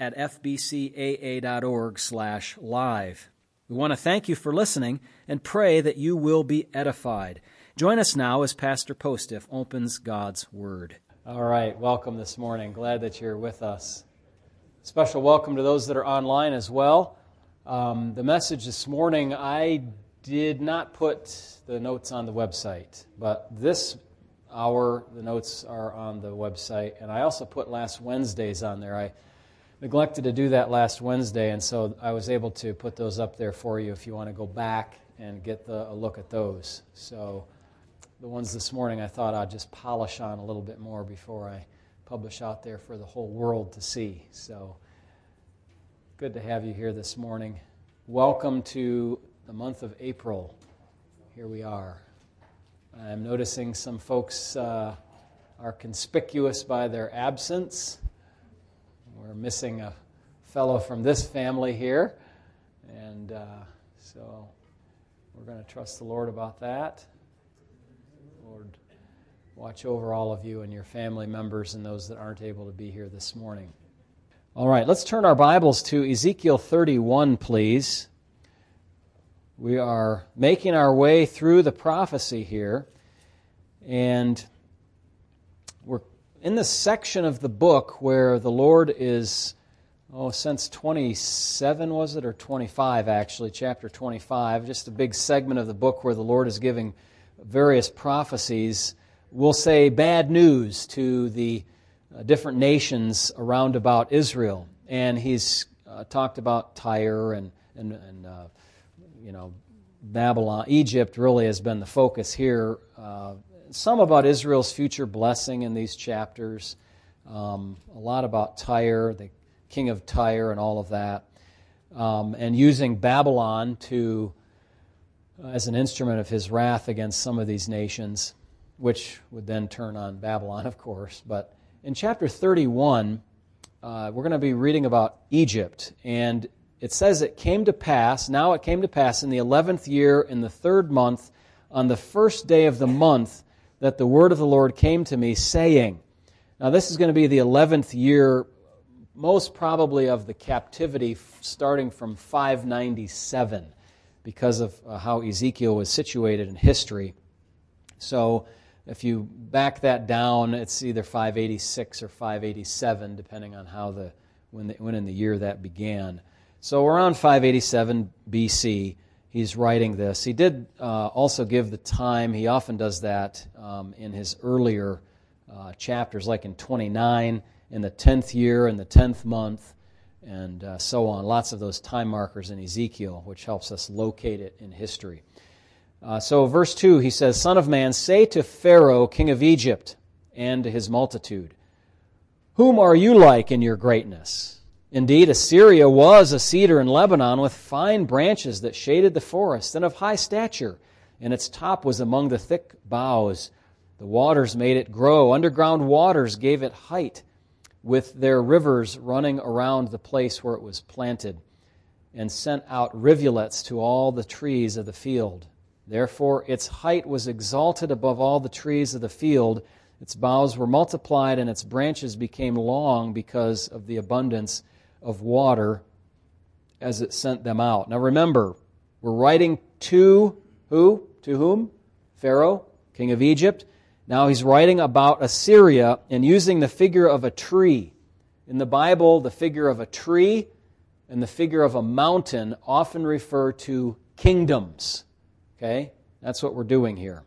at fbcaa.org slash live. We want to thank you for listening and pray that you will be edified. Join us now as Pastor Postiff opens God's Word. All right, welcome this morning. Glad that you're with us. Special welcome to those that are online as well. Um, the message this morning, I did not put the notes on the website, but this hour, the notes are on the website, and I also put last Wednesday's on there. I neglected to do that last Wednesday, and so I was able to put those up there for you if you want to go back and get the, a look at those. So the ones this morning I thought I'd just polish on a little bit more before I publish out there for the whole world to see. So good to have you here this morning. Welcome to the month of April. Here we are. I'm noticing some folks uh, are conspicuous by their absence. We're missing a fellow from this family here. And uh, so we're going to trust the Lord about that. Lord, watch over all of you and your family members and those that aren't able to be here this morning. All right, let's turn our Bibles to Ezekiel 31, please. We are making our way through the prophecy here, and in the section of the book where the Lord is, oh, since 27, was it, or 25 actually, chapter 25, just a big segment of the book where the Lord is giving various prophecies. We'll say bad news to the uh, different nations around about Israel. And he's uh, talked about Tyre and, and, and uh, you know, Babylon. Egypt really has been the focus here uh, some about Israel's future blessing in these chapters, um, a lot about Tyre, the king of Tyre, and all of that, um, and using Babylon to uh, as an instrument of his wrath against some of these nations, which would then turn on Babylon, of course. But in chapter 31, uh, we're going to be reading about Egypt, and it says it came to pass. Now it came to pass in the eleventh year, in the third month, on the first day of the month that the word of the Lord came to me, saying, Now, this is going to be the 11th year, most probably of the captivity, starting from 597, because of uh, how Ezekiel was situated in history. So, if you back that down, it's either 586 or 587, depending on how the when, the, when in the year that began. So around 587 BC, he's writing this. He did uh, also give the time. He often does that um, in his earlier uh, chapters, like in 29, in the 10th year, in the 10th month, and uh, so on. Lots of those time markers in Ezekiel, which helps us locate it in history. Uh, so, verse 2, he says, Son of man, say to Pharaoh, king of Egypt, and to his multitude, Whom are you like in your greatness? Indeed, Assyria was a cedar in Lebanon with fine branches that shaded the forest and of high stature, and its top was among the thick boughs. The waters made it grow, underground waters gave it height, with their rivers running around the place where it was planted, and sent out rivulets to all the trees of the field. Therefore, its height was exalted above all the trees of the field. Its boughs were multiplied, and its branches became long because of the abundance of water as it sent them out. Now remember, we're writing to who? To whom? Pharaoh, king of Egypt. Now he's writing about Assyria and using the figure of a tree. In the Bible, the figure of a tree and the figure of a mountain often refer to kingdoms. Okay? That's what we're doing here.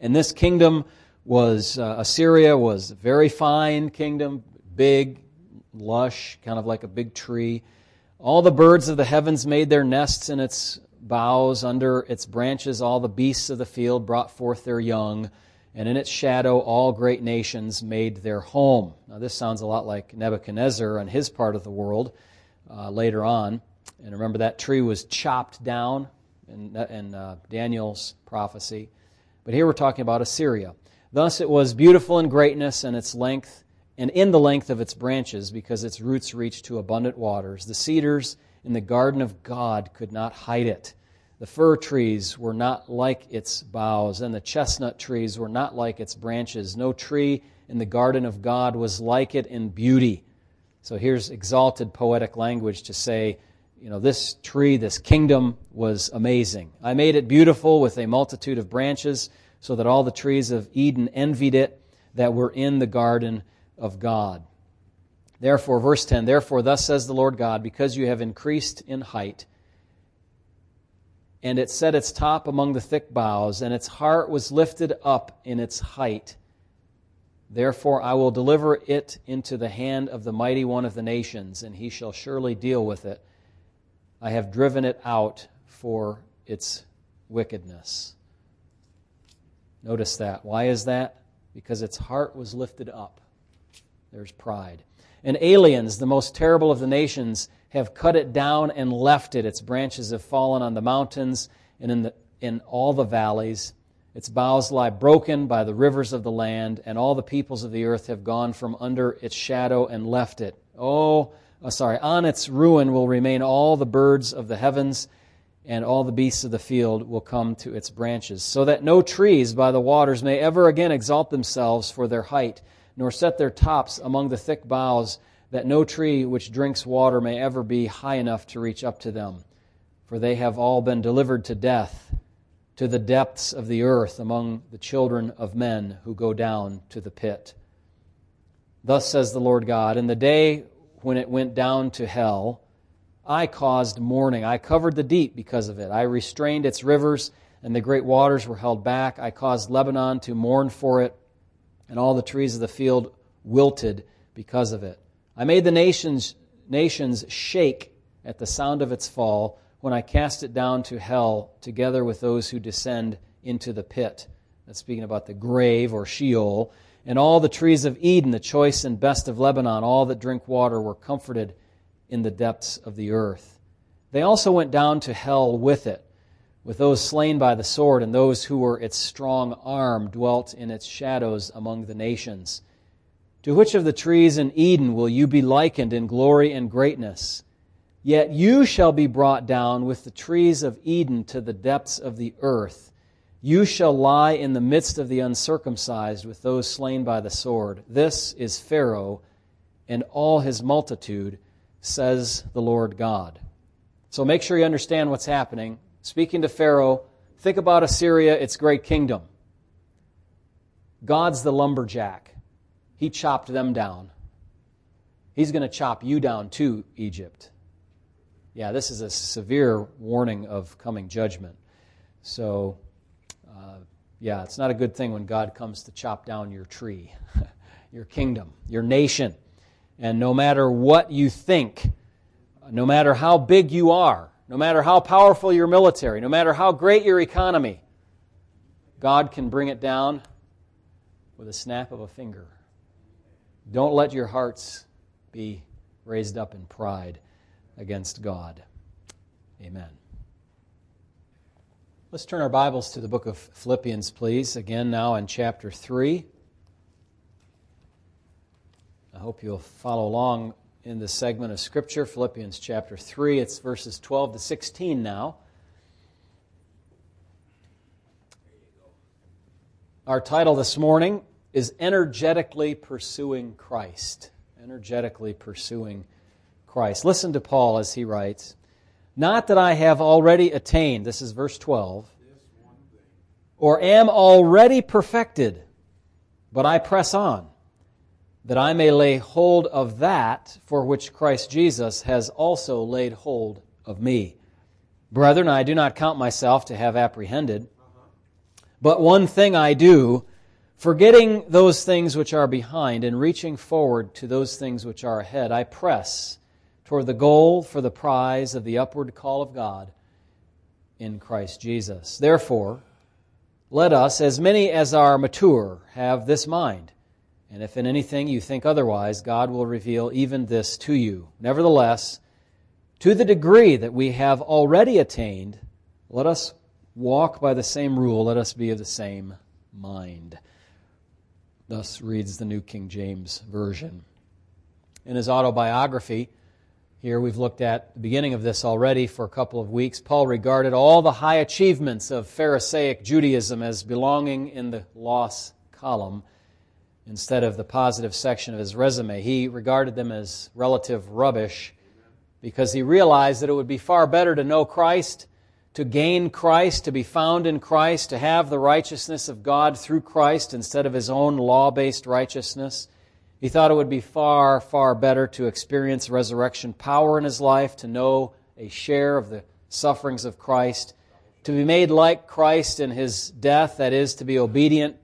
And this kingdom was, uh, Assyria was a very fine kingdom, big, lush, kind of like a big tree. All the birds of the heavens made their nests in its boughs, under its branches, all the beasts of the field brought forth their young, and in its shadow, all great nations made their home. Now, this sounds a lot like Nebuchadnezzar and his part of the world uh, later on. And remember, that tree was chopped down in, in uh, Daniel's prophecy. But here we're talking about Assyria. Thus it was beautiful in greatness and its length, and in the length of its branches, because its roots reached to abundant waters. The cedars in the garden of God could not hide it. The fir trees were not like its boughs, and the chestnut trees were not like its branches. No tree in the garden of God was like it in beauty. So here's exalted poetic language to say, you know, this tree, this kingdom was amazing. I made it beautiful with a multitude of branches, so that all the trees of Eden envied it that were in the garden of God. Therefore, verse 10 Therefore, thus says the Lord God, because you have increased in height, and it set its top among the thick boughs, and its heart was lifted up in its height. Therefore, I will deliver it into the hand of the mighty one of the nations, and he shall surely deal with it. I have driven it out for its wickedness. Notice that. Why is that? Because its heart was lifted up. There's pride. And aliens, the most terrible of the nations, have cut it down and left it. Its branches have fallen on the mountains and in, the, in all the valleys. Its boughs lie broken by the rivers of the land, and all the peoples of the earth have gone from under its shadow and left it. Oh, oh, sorry, on its ruin will remain all the birds of the heavens, and all the beasts of the field will come to its branches, so that no trees by the waters may ever again exalt themselves for their height, nor set their tops among the thick boughs that no tree which drinks water may ever be high enough to reach up to them. For they have all been delivered to death, to the depths of the earth among the children of men who go down to the pit. Thus says the Lord God In the day when it went down to hell, I caused mourning. I covered the deep because of it. I restrained its rivers, and the great waters were held back. I caused Lebanon to mourn for it, and all the trees of the field wilted because of it. I made the nations, nations shake at the sound of its fall when I cast it down to hell together with those who descend into the pit. That's speaking about the grave or Sheol. And all the trees of Eden, the choice and best of Lebanon, all that drink water, were comforted in the depths of the earth. They also went down to hell with it, with those slain by the sword, and those who were its strong arm dwelt in its shadows among the nations. To which of the trees in Eden will you be likened in glory and greatness? Yet you shall be brought down with the trees of Eden to the depths of the earth. You shall lie in the midst of the uncircumcised with those slain by the sword. This is Pharaoh and all his multitude, says the Lord God. So make sure you understand what's happening. Speaking to Pharaoh, think about Assyria, its great kingdom. God's the lumberjack. He chopped them down. He's going to chop you down too, Egypt. Yeah, this is a severe warning of coming judgment. So, uh, yeah, it's not a good thing when God comes to chop down your tree, your kingdom, your nation. And no matter what you think, no matter how big you are, no matter how powerful your military, no matter how great your economy, God can bring it down with a snap of a finger. Don't let your hearts be raised up in pride against God. Amen. Let's turn our Bibles to the book of Philippians, please. Again, now in chapter 3. I hope you'll follow along in this segment of Scripture, Philippians chapter 3. It's verses 12 to 16 now. Our title this morning is energetically pursuing Christ. Energetically pursuing Christ. Listen to Paul as he writes Not that I have already attained, this is verse 12, or am already perfected, but I press on, that I may lay hold of that for which Christ Jesus has also laid hold of me. Brethren, I do not count myself to have apprehended, but one thing I do Forgetting those things which are behind and reaching forward to those things which are ahead, I press toward the goal for the prize of the upward call of God in Christ Jesus. Therefore, let us, as many as are mature, have this mind. And if in anything you think otherwise, God will reveal even this to you. Nevertheless, To the degree that we have already attained, let us walk by the same rule, let us be of the same mind. Thus reads the New King James Version. In his autobiography, here we've looked at the beginning of this already for a couple of weeks. Paul regarded all the high achievements of Pharisaic Judaism as belonging in the loss column instead of the positive section of his resume. He regarded them as relative rubbish because he realized that it would be far better to know Christ, to gain Christ, to be found in Christ, to have the righteousness of God through Christ instead of his own law based righteousness. He thought it would be far, far better to experience resurrection power in his life, to know a share of the sufferings of Christ, to be made like Christ in his death, that is, to be obedient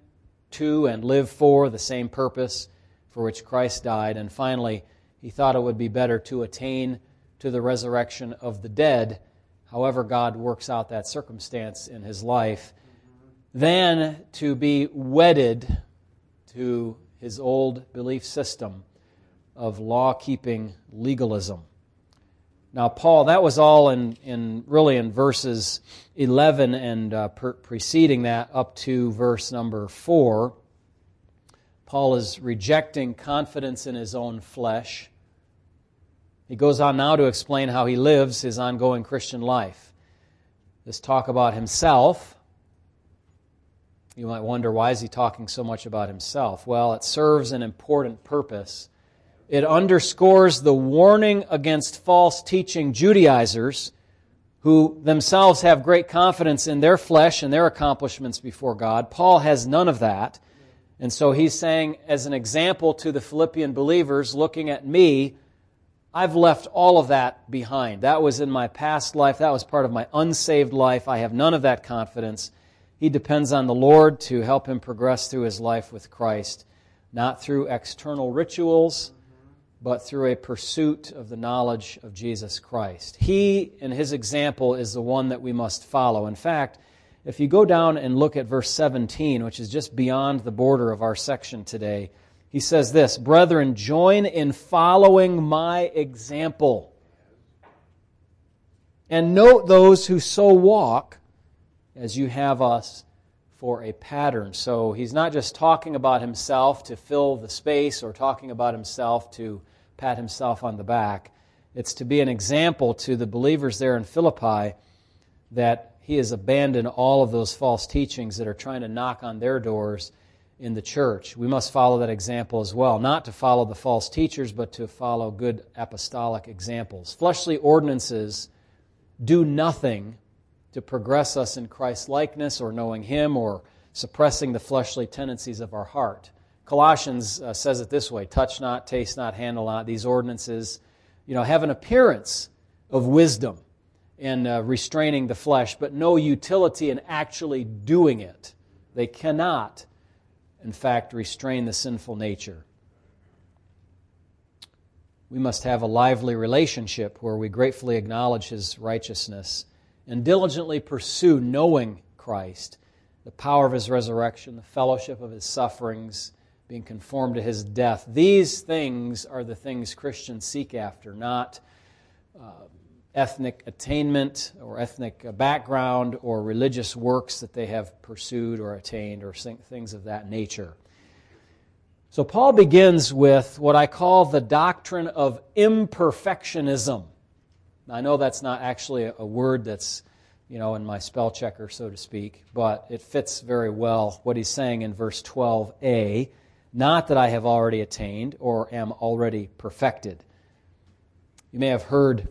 to and live for the same purpose for which Christ died. And finally, he thought it would be better to attain to the resurrection of the dead, however God works out that circumstance in his life, than to be wedded to his old belief system of law keeping legalism. Now, Paul, that was all in, in really in verses 11 and uh, preceding that up to verse number 4. Paul is rejecting confidence in his own flesh. He goes on now to explain how he lives his ongoing Christian life. This talk about himself you might wonder, why is he talking so much about himself? Well, it serves an important purpose. It underscores the warning against false teaching Judaizers who themselves have great confidence in their flesh and their accomplishments before God. Paul has none of that. And so he's saying, as an example to the Philippian believers looking at me, I've left all of that behind. That was in my past life. That was part of my unsaved life. I have none of that confidence. He depends on the Lord to help him progress through his life with Christ, not through external rituals, but through a pursuit of the knowledge of Jesus Christ. He, in his example, is the one that we must follow. In fact, if you go down and look at verse 17, which is just beyond the border of our section today, he says this Brethren, join in following my example. And note those who so walk as you have us for a pattern. So he's not just talking about himself to fill the space or talking about himself to pat himself on the back. It's to be an example to the believers there in Philippi that he has abandoned all of those false teachings that are trying to knock on their doors in the church. We must follow that example as well, not to follow the false teachers, but to follow good apostolic examples. Fleshly ordinances do nothing to progress us in Christ's likeness or knowing Him or suppressing the fleshly tendencies of our heart. Colossians uh, says it this way touch not, taste not, handle not. These ordinances you know, have an appearance of wisdom in uh, restraining the flesh, but no utility in actually doing it. They cannot, in fact, restrain the sinful nature. We must have a lively relationship where we gratefully acknowledge His righteousness and diligently pursue knowing Christ, the power of his resurrection, the fellowship of his sufferings, being conformed to his death. These things are the things Christians seek after, not uh, ethnic attainment or ethnic background or religious works that they have pursued or attained or things of that nature. So, Paul begins with what I call the doctrine of imperfectionism. I know that's not actually a word that's, you know, in my spell checker, so to speak, but it fits very well what he's saying in verse 12a. Not that I have already attained or am already perfected. You may have heard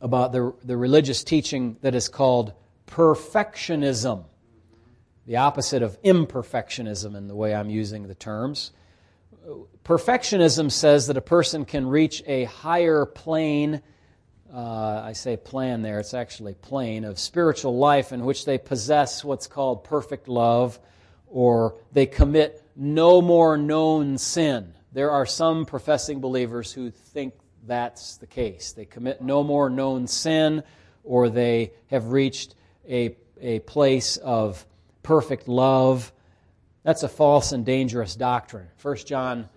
about the, the religious teaching that is called perfectionism, the opposite of imperfectionism in the way I'm using the terms. Perfectionism says that a person can reach a higher plane uh, I say plan there, it's actually plane of spiritual life in which they possess what's called perfect love or they commit no more known sin. There are some professing believers who think that's the case. They commit no more known sin or they have reached a, a place of perfect love. That's a false and dangerous doctrine. 1 John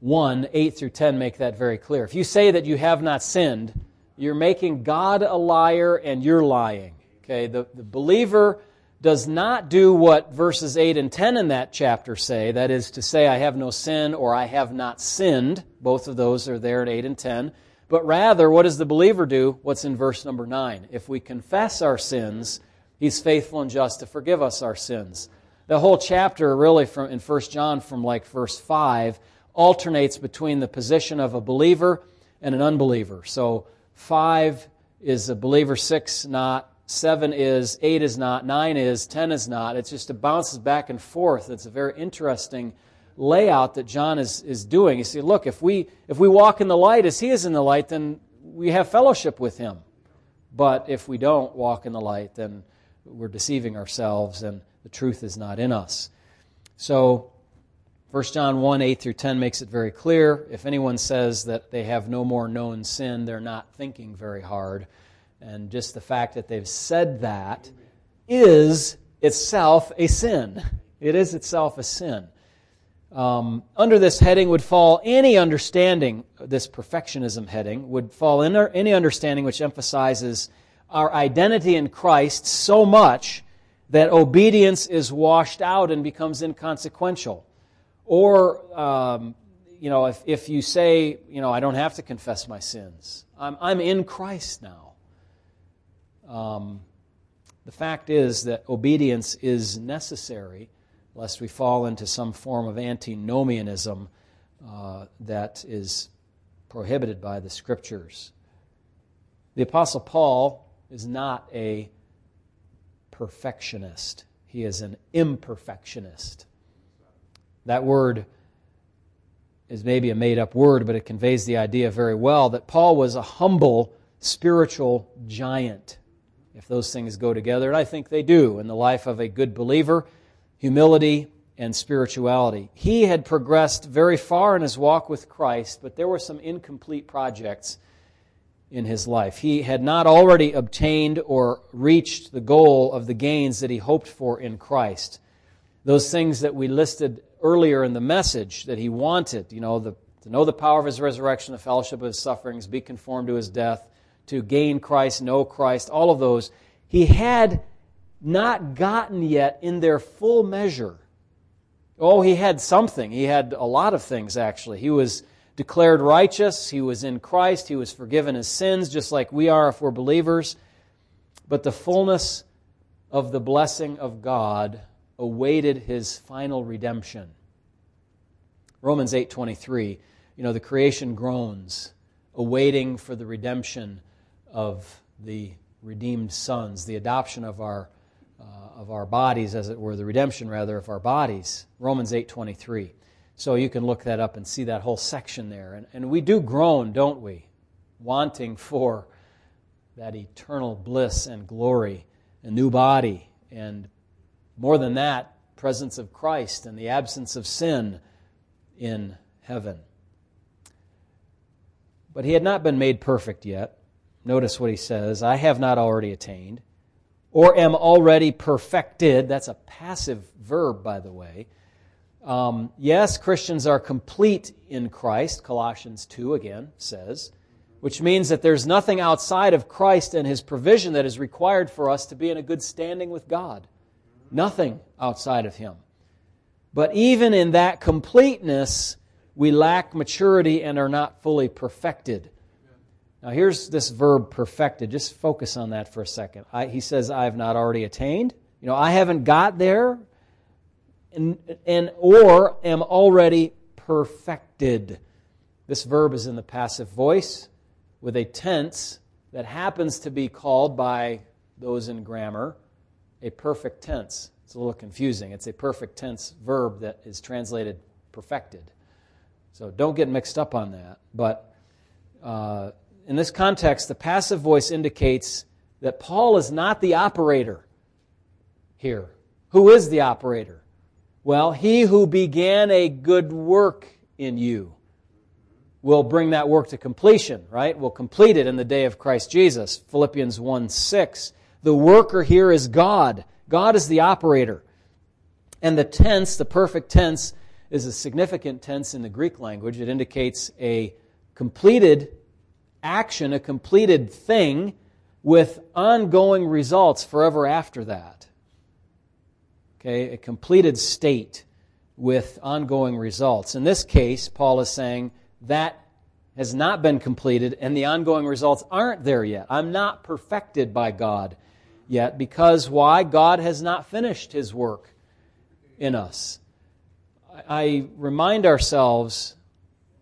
1, 8 through 10 make that very clear. If you say that you have not sinned, You're making God a liar and you're lying. Okay, the, the believer does not do what verses 8 and 10 in that chapter say, that is to say, I have no sin or I have not sinned. Both of those are there at 8 and 10. But rather, what does the believer do? What's in verse number 9? If we confess our sins, he's faithful and just to forgive us our sins. The whole chapter, really, from, in 1 John, from like verse 5, alternates between the position of a believer and an unbeliever. So, 5 is a believer, 6 not, 7 is, 8 is not, 9 is, 10 is not. It's just it bounces back and forth. It's a very interesting layout that John is, is doing. You see, look, if we, if we walk in the light as he is in the light, then we have fellowship with him. But if we don't walk in the light, then we're deceiving ourselves and the truth is not in us. So, 1 John 1 8 through 10 makes it very clear. If anyone says that they have no more known sin, they're not thinking very hard. And just the fact that they've said that is itself a sin. It is itself a sin. Um, under this heading would fall any understanding, this perfectionism heading, would fall in any understanding which emphasizes our identity in Christ so much that obedience is washed out and becomes inconsequential. Or, um, you know, if, if you say, you know, I don't have to confess my sins, I'm, I'm in Christ now. Um, the fact is that obedience is necessary lest we fall into some form of antinomianism uh, that is prohibited by the Scriptures. The Apostle Paul is not a perfectionist, he is an imperfectionist. That word is maybe a made up word, but it conveys the idea very well that Paul was a humble spiritual giant. If those things go together, and I think they do in the life of a good believer, humility, and spirituality. He had progressed very far in his walk with Christ, but there were some incomplete projects in his life. He had not already obtained or reached the goal of the gains that he hoped for in Christ. Those things that we listed earlier in the message that he wanted, you know, the, to know the power of his resurrection, the fellowship of his sufferings, be conformed to his death, to gain Christ, know Christ, all of those, he had not gotten yet in their full measure. Oh, he had something. He had a lot of things, actually. He was declared righteous. He was in Christ. He was forgiven his sins, just like we are if we're believers. But the fullness of the blessing of God awaited his final redemption. Romans 8:23, you know, the creation groans, awaiting for the redemption of the redeemed sons, the adoption of our uh, of our bodies, as it were, the redemption rather of our bodies. Romans eight twenty three. So you can look that up and see that whole section there. And, and we do groan, don't we? Wanting for that eternal bliss and glory, a new body, and more than that, presence of Christ and the absence of sin in heaven. But he had not been made perfect yet. Notice what he says I have not already attained or am already perfected. That's a passive verb, by the way. Um, yes, Christians are complete in Christ, Colossians 2 again says, which means that there's nothing outside of Christ and his provision that is required for us to be in a good standing with God. Nothing outside of him. But even in that completeness, we lack maturity and are not fully perfected. Now, here's this verb perfected. Just focus on that for a second. I, he says, I have not already attained. You know, I haven't got there, and, and or am already perfected. This verb is in the passive voice with a tense that happens to be called by those in grammar a perfect tense. It's a little confusing. It's a perfect tense verb that is translated perfected. So don't get mixed up on that. But uh, in this context, the passive voice indicates that Paul is not the operator here. Who is the operator? Well, he who began a good work in you will bring that work to completion, right? Will complete it in the day of Christ Jesus. Philippians 1 6. The worker here is God. God is the operator. And the tense, the perfect tense, is a significant tense in the Greek language. It indicates a completed action, a completed thing with ongoing results forever after that. Okay, a completed state with ongoing results. In this case, Paul is saying that has not been completed and the ongoing results aren't there yet. I'm not perfected by God yet because why? God has not finished his work in us. I remind ourselves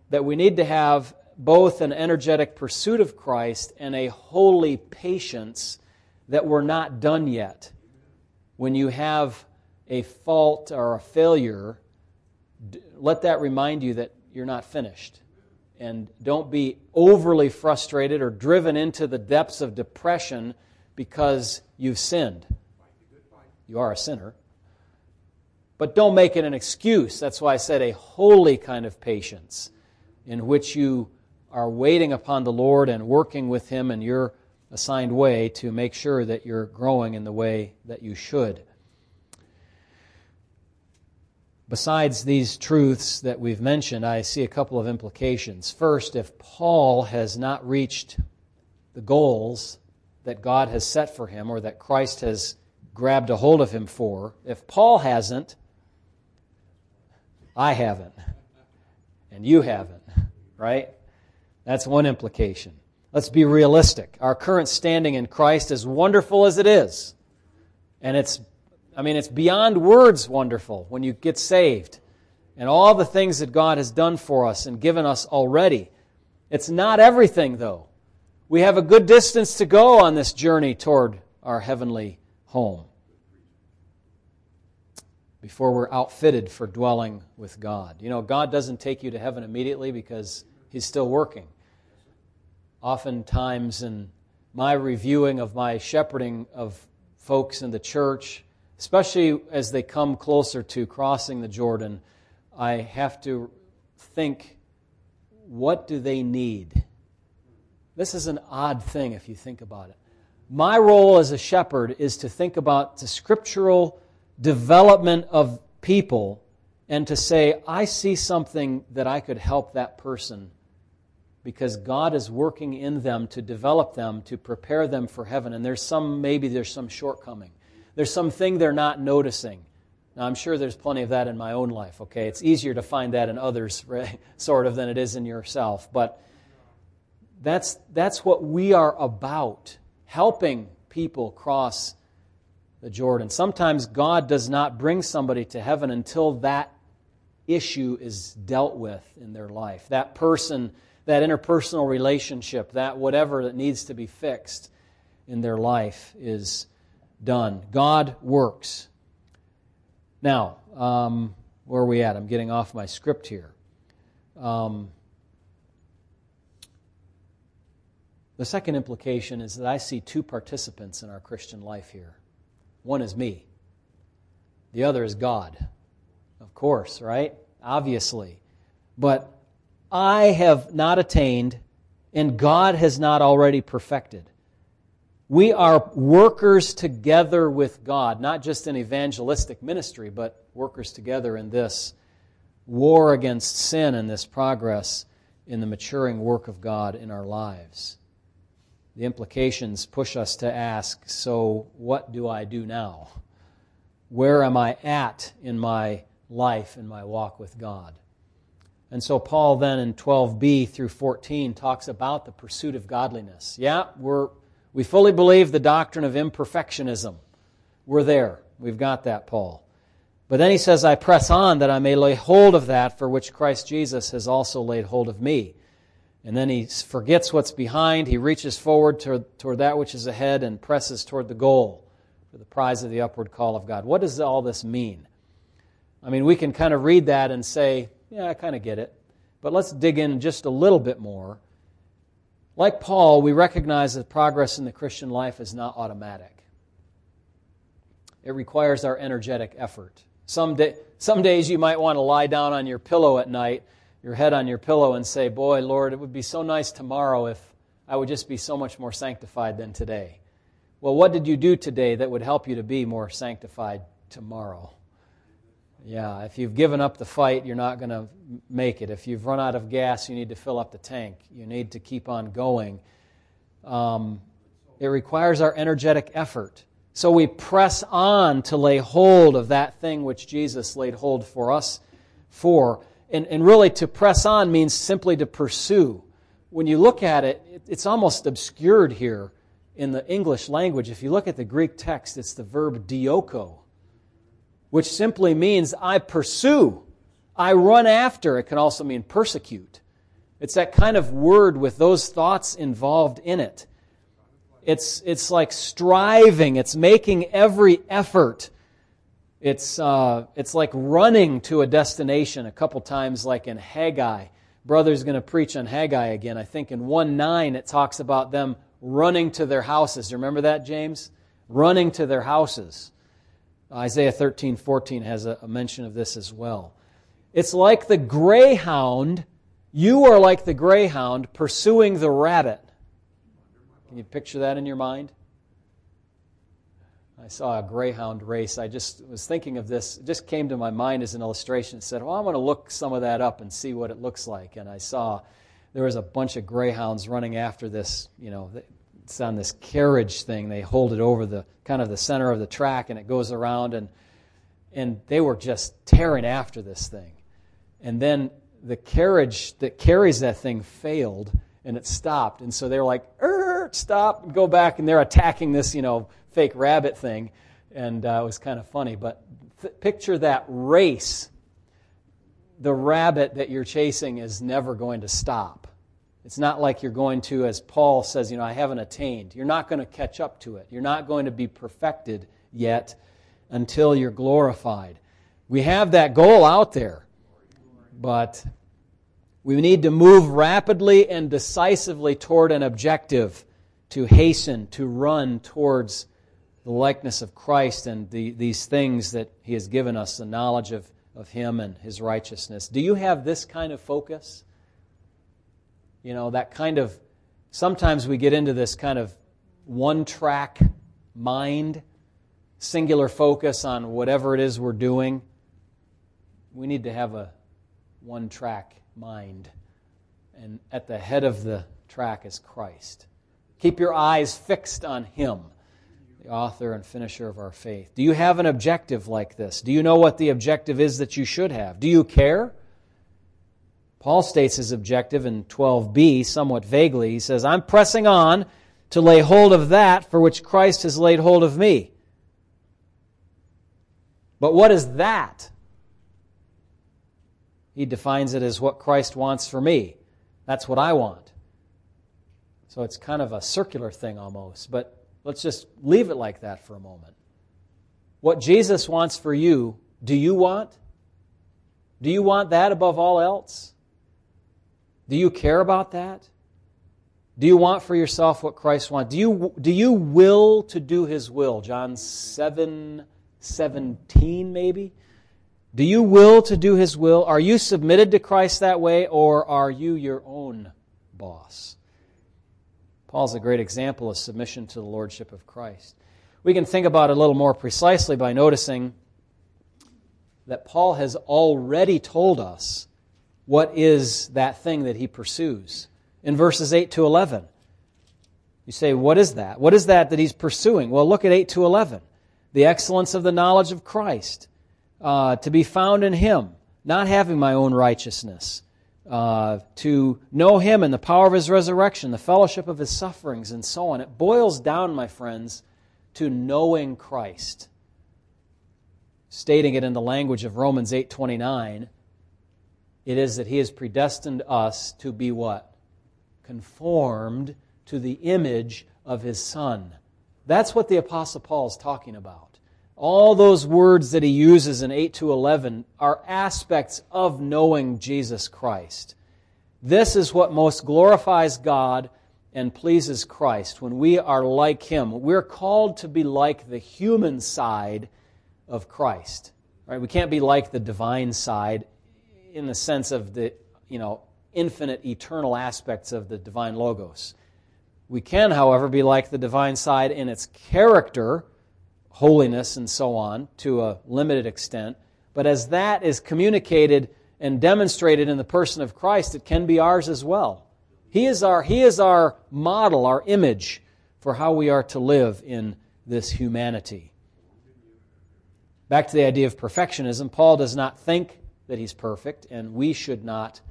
that we need to have both an energetic pursuit of Christ and a holy patience that we're not done yet. When you have a fault or a failure, let that remind you that you're not finished. And don't be overly frustrated or driven into the depths of depression because you've sinned. You are a sinner. But don't make it an excuse. That's why I said a holy kind of patience in which you are waiting upon the Lord and working with Him in your assigned way to make sure that you're growing in the way that you should. Besides these truths that we've mentioned, I see a couple of implications. First, if Paul has not reached the goals that God has set for him or that Christ has grabbed a hold of him for, if Paul hasn't, I haven't. And you haven't, right? That's one implication. Let's be realistic. Our current standing in Christ, as wonderful as it is, and it's, I mean, it's beyond words wonderful when you get saved and all the things that God has done for us and given us already. It's not everything, though. We have a good distance to go on this journey toward our heavenly home before we're outfitted for dwelling with God. You know, God doesn't take you to heaven immediately because He's still working oftentimes in my reviewing of my shepherding of folks in the church, especially as they come closer to crossing the Jordan, I have to think what do they need? This is an odd thing if you think about it. My role as a shepherd is to think about the scriptural development of people and to say, I see something that I could help that person because God is working in them to develop them, to prepare them for heaven. And there's some, maybe there's some shortcoming. There's something they're not noticing. Now, I'm sure there's plenty of that in my own life, okay? It's easier to find that in others, right, sort of, than it is in yourself. But that's, that's what we are about helping people cross the Jordan. Sometimes God does not bring somebody to heaven until that issue is dealt with in their life. That person that interpersonal relationship, that whatever that needs to be fixed in their life is done. God works. Now, um, where are we at? I'm getting off my script here. Um, the second implication is that I see two participants in our Christian life here. One is me, the other is God. Of course, right? Obviously. But I have not attained and God has not already perfected. We are workers together with God, not just in evangelistic ministry, but workers together in this war against sin and this progress in the maturing work of God in our lives. The implications push us to ask so, what do I do now? Where am I at in my life, in my walk with God? And so Paul then in 12b through 14 talks about the pursuit of godliness. Yeah, we're, we fully believe the doctrine of imperfectionism. We're there. We've got that, Paul. But then he says, I press on that I may lay hold of that for which Christ Jesus has also laid hold of me. And then he forgets what's behind. He reaches forward toward, toward that which is ahead and presses toward the goal for the prize of the upward call of God. What does all this mean? I mean, we can kind of read that and say, yeah, I kind of get it. But let's dig in just a little bit more. Like Paul, we recognize that progress in the Christian life is not automatic. It requires our energetic effort. Some, day, some days you might want to lie down on your pillow at night, your head on your pillow, and say, Boy, Lord, it would be so nice tomorrow if I would just be so much more sanctified than today. Well, what did you do today that would help you to be more sanctified tomorrow? Yeah, if you've given up the fight, you're not going to make it. If you've run out of gas, you need to fill up the tank. You need to keep on going. Um, it requires our energetic effort. So we press on to lay hold of that thing which Jesus laid hold for us for. And, and really, to press on means simply to pursue. When you look at it, it's almost obscured here in the English language. If you look at the Greek text, it's the verb dioko which simply means I pursue, I run after. It can also mean persecute. It's that kind of word with those thoughts involved in it. It's, it's like striving, it's making every effort. It's, uh, it's like running to a destination a couple times, like in Haggai. Brother's going to preach on Haggai again. I think in 1 9 it talks about them running to their houses. You remember that, James? Running to their houses. Isaiah 13, 14 has a, mention of this as well. It's like the greyhound. You are like the greyhound pursuing the rabbit. Can you picture that in your mind? I saw a greyhound race. I just was thinking of this. It just came to my mind as an illustration. It said, well, I'm going to look some of that up and see what it looks like. And I saw there was a bunch of greyhounds running after this, you know, it's on this carriage thing. They hold it over the kind of the center of the track, and it goes around, and and they were just tearing after this thing. And then the carriage that carries that thing failed, and it stopped. And so they were like, er, stop, go back, and they're attacking this, you know, fake rabbit thing, and uh, it was kind of funny. But th- picture that race. The rabbit that you're chasing is never going to stop it's not like you're going to, as Paul says, you know, I haven't attained. You're not going to catch up to it. You're not going to be perfected yet until you're glorified. We have that goal out there, but we need to move rapidly and decisively toward an objective to hasten, to run towards the likeness of Christ and the, these things that He has given us, the knowledge of, of Him and His righteousness. Do you have this kind of focus? You know, that kind of, sometimes we get into this kind of one track mind, singular focus on whatever it is we're doing. We need to have a one track mind. And at the head of the track is Christ. Keep your eyes fixed on Him, the author and finisher of our faith. Do you have an objective like this? Do you know what the objective is that you should have? Do you care? Paul states his objective in 12b somewhat vaguely. He says, I'm pressing on to lay hold of that for which Christ has laid hold of me. But what is that? He defines it as what Christ wants for me. That's what I want. So it's kind of a circular thing almost, but let's just leave it like that for a moment. What Jesus wants for you, do you want? Do you want that above all else? Do you care about that? Do you want for yourself what Christ wants? Do you, do you will to do his will? John 7 17, maybe? Do you will to do his will? Are you submitted to Christ that way, or are you your own boss? Paul's a great example of submission to the lordship of Christ. We can think about it a little more precisely by noticing that Paul has already told us what is that thing that he pursues? In verses 8 to 11. You say, what is that? What is that that he's pursuing? Well, look at 8 to 11. The excellence of the knowledge of Christ, uh, to be found in him, not having my own righteousness, uh, to know him and the power of his resurrection, the fellowship of his sufferings, and so on. It boils down, my friends, to knowing Christ. Stating it in the language of Romans 8:29, it is that He has predestined us to be what? Conformed to the image of His Son. That's what the Apostle Paul is talking about. All those words that he uses in 8 to 11 are aspects of knowing Jesus Christ. This is what most glorifies God and pleases Christ when we are like Him. We're called to be like the human side of Christ. Right? We can't be like the divine side in the sense of the, you know, infinite, eternal aspects of the divine logos. We can, however, be like the divine side in its character, holiness, and so on, to a limited extent, But as that is communicated and demonstrated in the person of Christ, it can be ours as well. He is our, he is our model, our image for how we are to live in this humanity. Back to the idea of perfectionism, Paul does not think that he's perfect, and we should not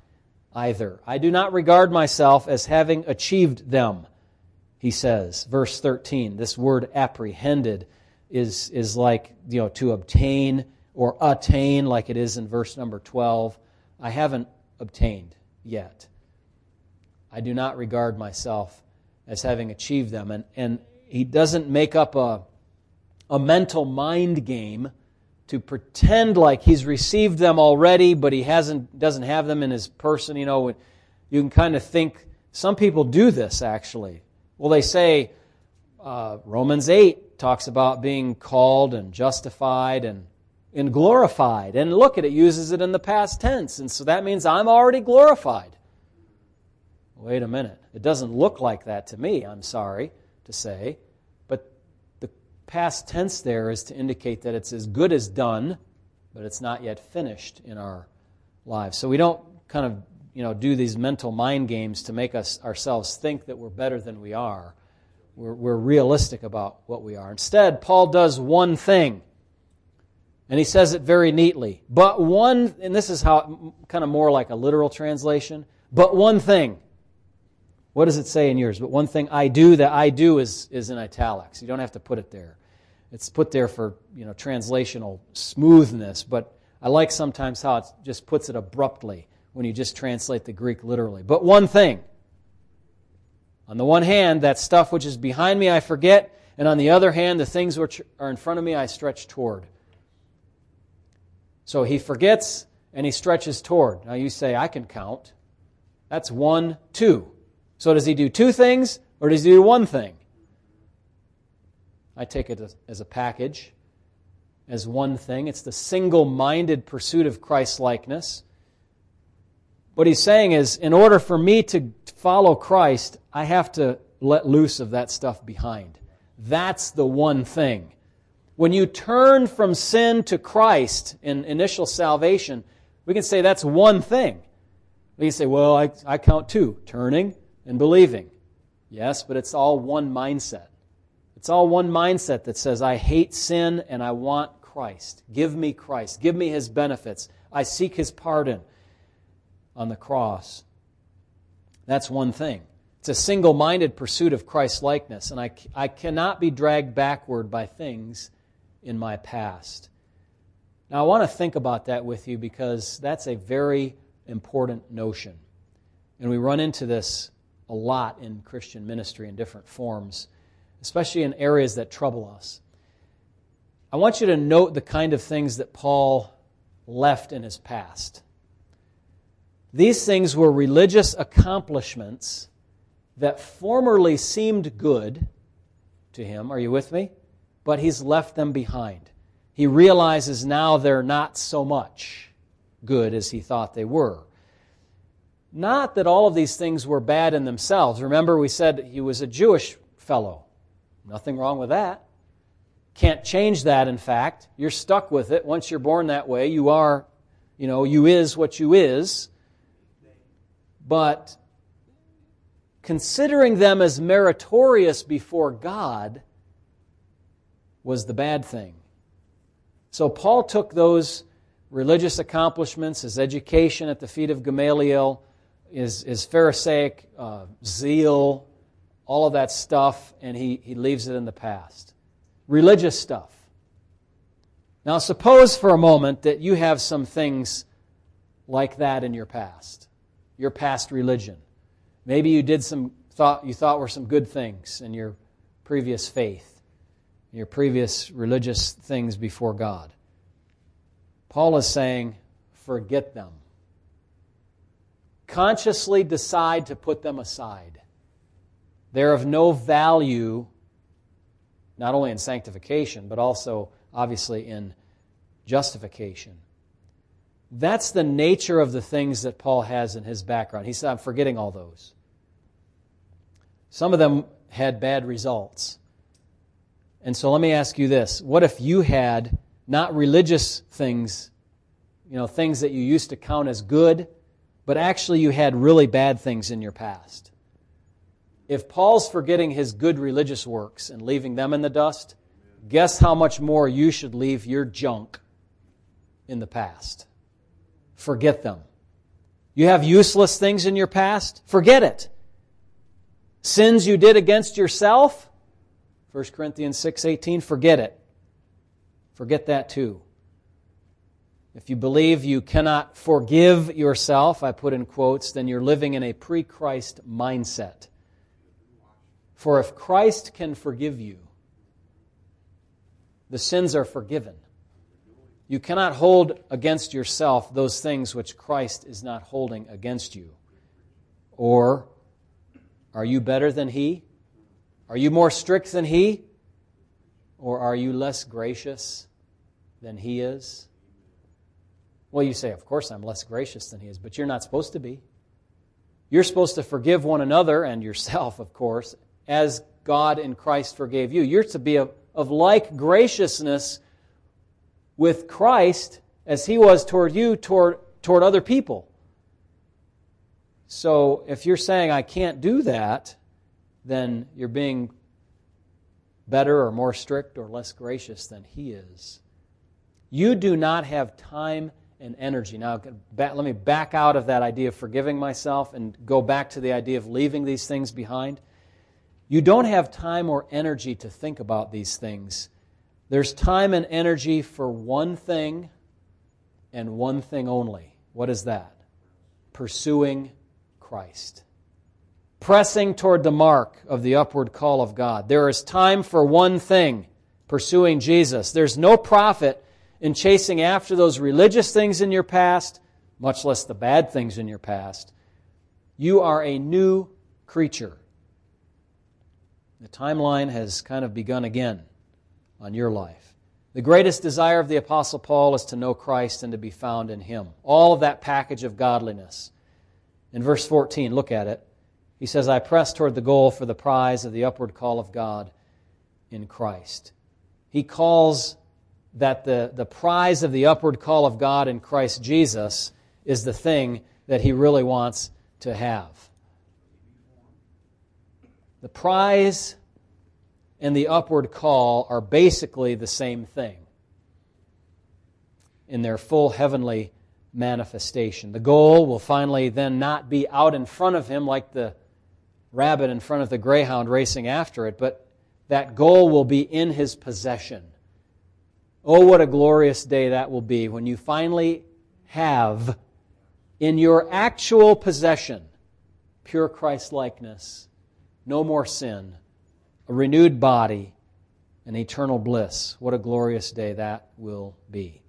either. I do not regard myself as having achieved them, he says. Verse 13, this word apprehended is, is like, you know, to obtain or attain, like it is in verse number 12. I haven't obtained yet. I do not regard myself as having achieved them. And, and he doesn't make up a, a mental mind game to pretend like he's received them already, but he hasn't, doesn't have them in his person. You know, you can kind of think, some people do this actually. Well, they say, uh, Romans 8 talks about being called and justified and, and glorified. And look at it, uses it in the past tense. And so that means I'm already glorified. Wait a minute. It doesn't look like that to me, I'm sorry to say past tense there is to indicate that it's as good as done, but it's not yet finished in our lives. So we don't kind of you know do these mental mind games to make us ourselves think that we're better than we are. We're, we're realistic about what we are. Instead, Paul does one thing. And he says it very neatly. But one, and this is how, kind of more like a literal translation, but one thing. What does it say in yours? But one thing I do, that I do is, is in italics. You don't have to put it there. It's put there for you know translational smoothness, but I like sometimes how it just puts it abruptly when you just translate the Greek literally. But one thing. On the one hand, that stuff which is behind me I forget, and on the other hand, the things which are in front of me I stretch toward. So he forgets and he stretches toward. Now you say, I can count. That's one, two. So does he do two things or does he do one thing? I take it as a package, as one thing. It's the single minded pursuit of Christ likeness. What he's saying is, in order for me to follow Christ, I have to let loose of that stuff behind. That's the one thing. When you turn from sin to Christ in initial salvation, we can say that's one thing. We can say, well, I, I count two turning and believing. Yes, but it's all one mindset. It's all one mindset that says, I hate sin and I want Christ. Give me Christ. Give me his benefits. I seek his pardon on the cross. That's one thing. It's a single minded pursuit of Christ likeness, and I, I cannot be dragged backward by things in my past. Now, I want to think about that with you because that's a very important notion. And we run into this a lot in Christian ministry in different forms, especially in areas that trouble us. I want you to note the kind of things that Paul left in his past. These things were religious accomplishments that formerly seemed good to him. Are you with me? But he's left them behind. He realizes now they're not so much good as he thought they were. Not that all of these things were bad in themselves. Remember, we said he was a Jewish fellow. Nothing wrong with that. Can't change that, in fact. You're stuck with it. Once you're born that way, you are, you know, you is what you is. But considering them as meritorious before God was the bad thing. So Paul took those religious accomplishments, his education at the feet of Gamaliel, is, is Pharisaic uh, zeal, all of that stuff, and he, he leaves it in the past. Religious stuff. Now, suppose for a moment that you have some things like that in your past, your past religion. Maybe you did some thought you thought were some good things in your previous faith, your previous religious things before God. Paul is saying, forget them consciously decide to put them aside. They're of no value, not only in sanctification, but also, obviously, in justification. That's the nature of the things that Paul has in his background. He said, I'm forgetting all those. Some of them had bad results. And so let me ask you this What if you had not religious things you know, things that you used to count as good, but actually you had really bad things in your past. If Paul's forgetting his good religious works and leaving them in the dust, guess how much more you should leave your junk in the past? Forget them. You have useless things in your past? Forget it. Sins you did against yourself? 1 Corinthians 6:18, forget it. Forget that too. If you believe you cannot forgive yourself, I put in quotes, then you're living in a pre Christ mindset. For if Christ can forgive you, the sins are forgiven. You cannot hold against yourself those things which Christ is not holding against you. Or, are you better than He? Are you more strict than He? Or are you less gracious than He is? Well, you say, Of course I'm less gracious than He is, but you're not supposed to be. You're supposed to forgive one another and yourself, of course, as God in Christ forgave you. You're to be of, of like graciousness with Christ as He was toward you, toward, toward other people. So if you're saying, I can't do that, then you're being better or more strict or less gracious than He is. You do not have time and energy. Now, let me back out of that idea of forgiving myself and go back to the idea of leaving these things behind. You don't have time or energy to think about these things. There's time and energy for one thing and one thing only. What is that? Pursuing Christ. Pressing toward the mark of the upward call of God. There is time for one thing pursuing Jesus. There's no profit in chasing after those religious things in your past, much less the bad things in your past. You are a new creature. The timeline has kind of begun again on your life. The greatest desire of the Apostle Paul is to know Christ and to be found in Him. All of that package of godliness. In verse 14, look at it. He says, I press toward the goal for the prize of the upward call of God in Christ. He calls that the, the prize of the upward call of God in Christ Jesus is the thing that he really wants to have. The prize and the upward call are basically the same thing in their full heavenly manifestation. The goal will finally then not be out in front of him like the rabbit in front of the greyhound racing after it, but that goal will be in his possession. Oh, what a glorious day that will be when you finally have in your actual possession pure Christ likeness, no more sin, a renewed body, and eternal bliss. What a glorious day that will be.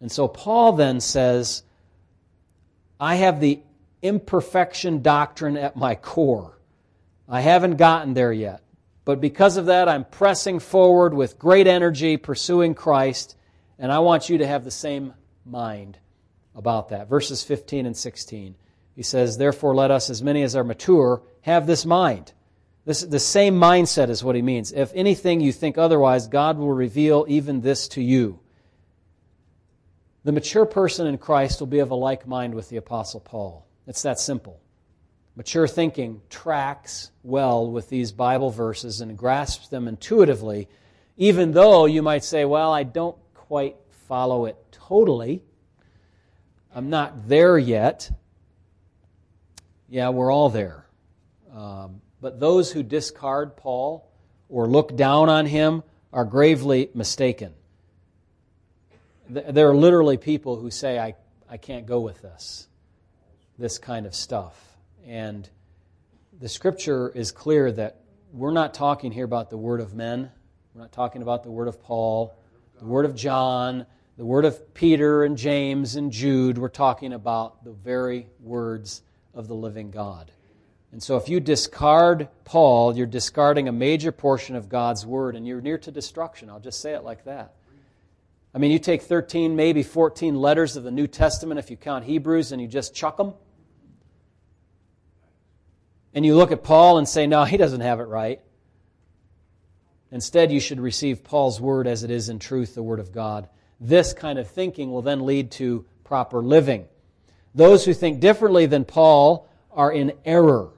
And so Paul then says, I have the imperfection doctrine at my core. I haven't gotten there yet. But because of that, I'm pressing forward with great energy, pursuing Christ, and I want you to have the same mind about that. Verses 15 and 16. He says, Therefore, let us, as many as are mature, have this mind. This, the same mindset is what he means. If anything you think otherwise, God will reveal even this to you. The mature person in Christ will be of a like mind with the Apostle Paul. It's that simple. Mature thinking tracks well with these Bible verses and grasps them intuitively, even though you might say, Well, I don't quite follow it totally. I'm not there yet. Yeah, we're all there. Um, but those who discard Paul or look down on him are gravely mistaken. There are literally people who say, I, I can't go with this, this kind of stuff. And the scripture is clear that we're not talking here about the word of men. We're not talking about the word of Paul, the word of John, the word of Peter and James and Jude. We're talking about the very words of the living God. And so if you discard Paul, you're discarding a major portion of God's word and you're near to destruction. I'll just say it like that. I mean, you take 13, maybe 14 letters of the New Testament if you count Hebrews and you just chuck them and you look at Paul and say, no, he doesn't have it right. Instead, you should receive Paul's word as it is in truth, the word of God. this kind of thinking will then lead to proper living. Those who think differently than Paul are in error.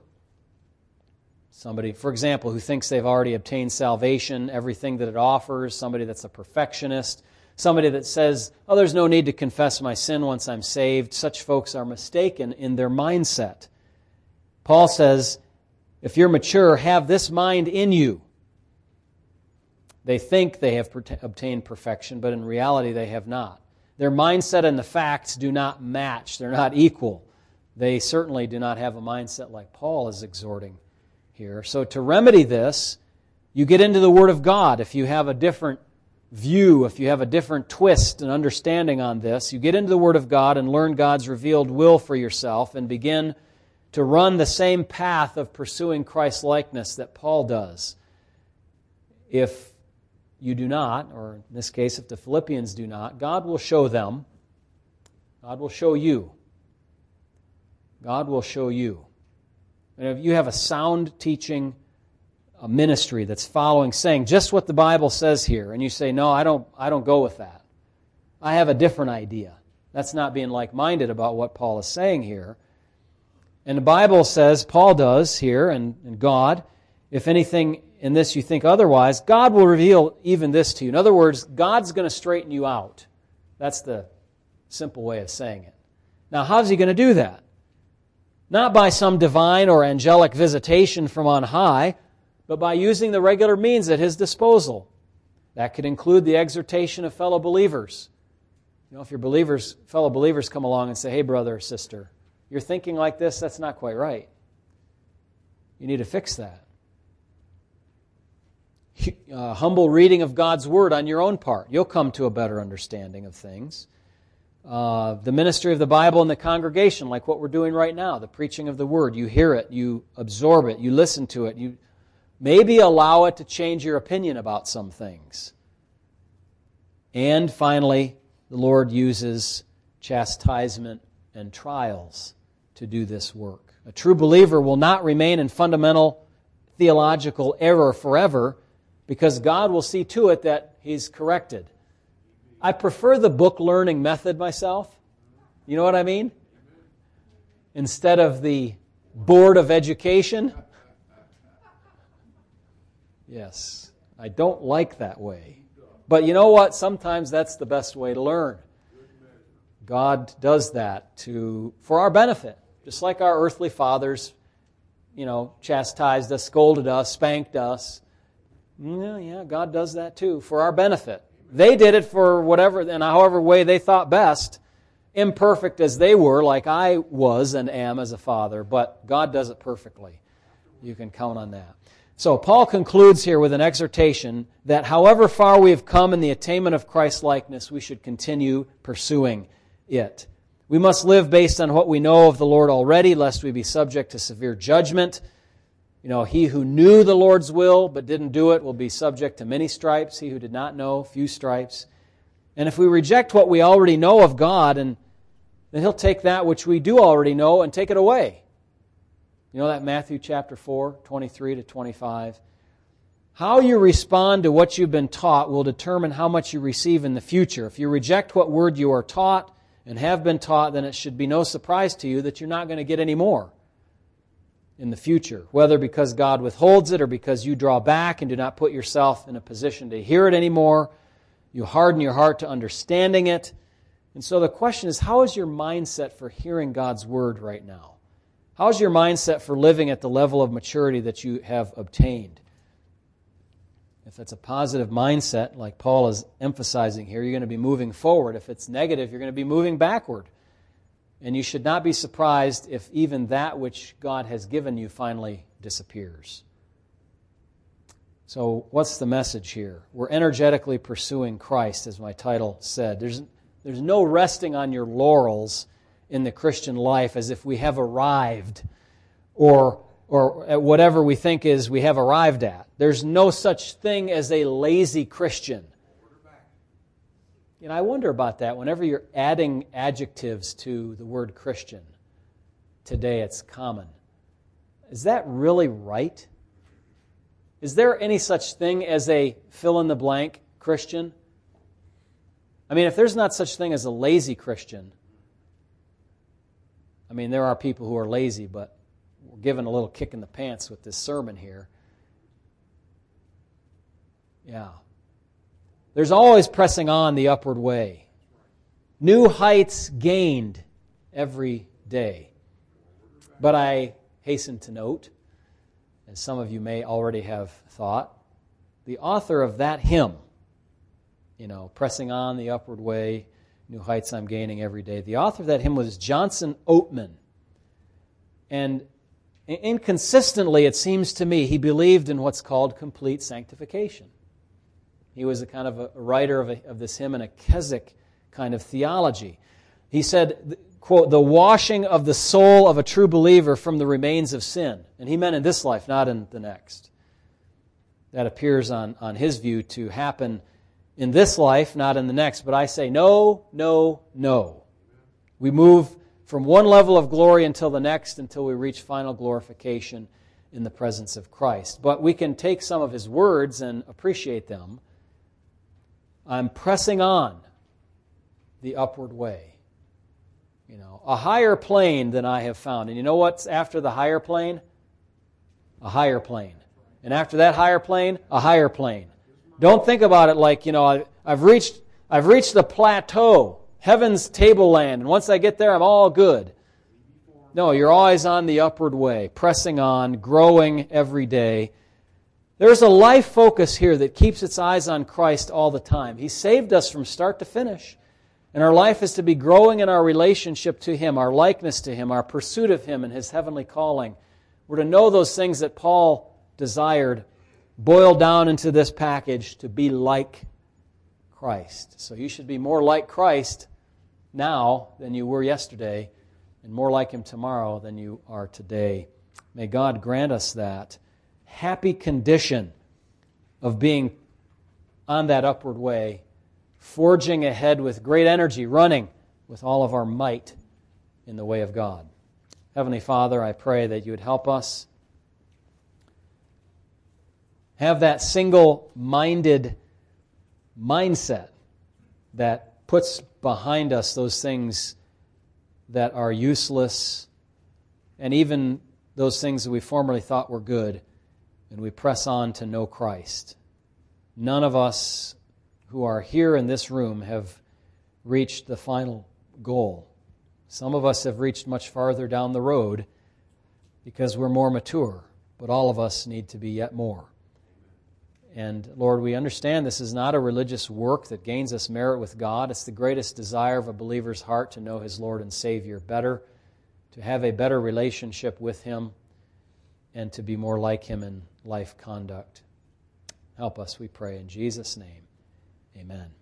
Somebody, for example, who thinks they've already obtained salvation, everything that it offers, somebody that's a perfectionist, somebody that says, oh, there's no need to confess my sin once I'm saved. Such folks are mistaken in their mindset. Paul says, if you're mature, have this mind in you. They think they have obtained perfection, but in reality, they have not. Their mindset and the facts do not match, they're not equal. They certainly do not have a mindset like Paul is exhorting here. So, to remedy this, you get into the Word of God. If you have a different view, if you have a different twist and understanding on this, you get into the Word of God and learn God's revealed will for yourself and begin to run the same path of pursuing Christ likeness that Paul does. If you do not, or in this case, if the Philippians do not, God will show them. God will show you. God will show you. And if you have a sound teaching a ministry that's following, saying just what the Bible says here, and you say, No, I don't, I don't go with that. I have a different idea. That's not being like minded about what Paul is saying here. And the Bible says, Paul does here, and, and God, if anything in this you think otherwise, God will reveal even this to you. In other words, God's going to straighten you out. That's the simple way of saying it. Now, how's He going to do that? Not by some divine or angelic visitation from on high, but by using the regular means at His disposal. That could include the exhortation of fellow believers. You know, if your believers, fellow believers come along and say, hey, brother or sister, you're thinking like this, that's not quite right. You need to fix that. Uh, humble reading of God's Word on your own part. You'll come to a better understanding of things. Uh, the ministry of the Bible in the congregation, like what we're doing right now, the preaching of the Word. You hear it, you absorb it, you listen to it, you maybe allow it to change your opinion about some things. And finally, the Lord uses chastisement and trials to do this work. A true believer will not remain in fundamental theological error forever because God will see to it that he's corrected. I prefer the book learning method myself. You know what I mean? Instead of the board of education. Yes, I don't like that way. But you know what? Sometimes that's the best way to learn. God does that to for our benefit. Just like our earthly fathers, you know, chastised us, scolded us, spanked us. Yeah, yeah, God does that too for our benefit. They did it for whatever and however way they thought best, imperfect as they were, like I was and am as a father, but God does it perfectly. You can count on that. So Paul concludes here with an exhortation that however far we have come in the attainment of Christ likeness, we should continue pursuing it. We must live based on what we know of the Lord already, lest we be subject to severe judgment. You know, he who knew the Lord's will but didn't do it will be subject to many stripes. He who did not know, few stripes. And if we reject what we already know of God, and then he'll take that which we do already know and take it away. You know that Matthew chapter 4, 23 to 25. How you respond to what you've been taught will determine how much you receive in the future. If you reject what word you are taught, and have been taught, then it should be no surprise to you that you're not going to get any more in the future, whether because God withholds it or because you draw back and do not put yourself in a position to hear it anymore. You harden your heart to understanding it. And so the question is how is your mindset for hearing God's word right now? How is your mindset for living at the level of maturity that you have obtained? If it's a positive mindset, like Paul is emphasizing here, you're going to be moving forward. If it's negative, you're going to be moving backward. And you should not be surprised if even that which God has given you finally disappears. So, what's the message here? We're energetically pursuing Christ, as my title said. There's, there's no resting on your laurels in the Christian life as if we have arrived or or at whatever we think is we have arrived at. There's no such thing as a lazy Christian. Know, I wonder about that whenever you're adding adjectives to the word Christian. Today it's common. Is that really right? Is there any such thing as a fill in the blank Christian? I mean, if there's not such thing as a lazy Christian, I mean, there are people who are lazy, but given a little kick in the pants with this sermon here. Yeah. There's always pressing on the upward way. New heights gained every day. But I hasten to note, as some of you may already have thought, the author of that hymn, you know, pressing on the upward way, new heights I'm gaining every day. The author of that hymn was Johnson Oatman. And inconsistently, it seems to me, he believed in what's called complete sanctification. He was a kind of a writer of, a, of this hymn in a Keswick kind of theology. He said, quote, the washing of the soul of a true believer from the remains of sin. And he meant in this life, not in the next. That appears on, on his view to happen in this life, not in the next. But I say, no, no, no. We move from one level of glory until the next, until we reach final glorification in the presence of Christ. But we can take some of his words and appreciate them I'm pressing on the upward way. You know, a higher plane than I have found. And you know what's after the higher plane? A higher plane. And after that higher plane, a higher plane. Don't think about it like, you know, I've reached, I've reached the plateau, heaven's tableland, and once I get there, I'm all good. No, you're always on the upward way, pressing on, growing every day there's a life focus here that keeps its eyes on Christ all the time. He saved us from start to finish. And our life is to be growing in our relationship to Him, our likeness to Him, our pursuit of Him and His heavenly calling. We're to know those things that Paul desired, boiled down into this package to be like Christ. So you should be more like Christ now than you were yesterday, and more like Him tomorrow than you are today. May God grant us that happy condition of being on that upward way, forging ahead with great energy, running with all of our might in the way of God. Heavenly Father, I pray that you would help us have that single minded mindset that puts behind us those things that are useless and even those things that we formerly thought were good and we press on to know Christ. None of us who are here in this room have reached the final goal. Some of us have reached much farther down the road because we're more mature, but all of us need to be yet more. And Lord, we understand this is not a religious work that gains us merit with God. It's the greatest desire of a believer's heart to know his Lord and Savior better, to have a better relationship with Him, and to be more like Him in life conduct. Help us, we pray, in Jesus' name. Amen.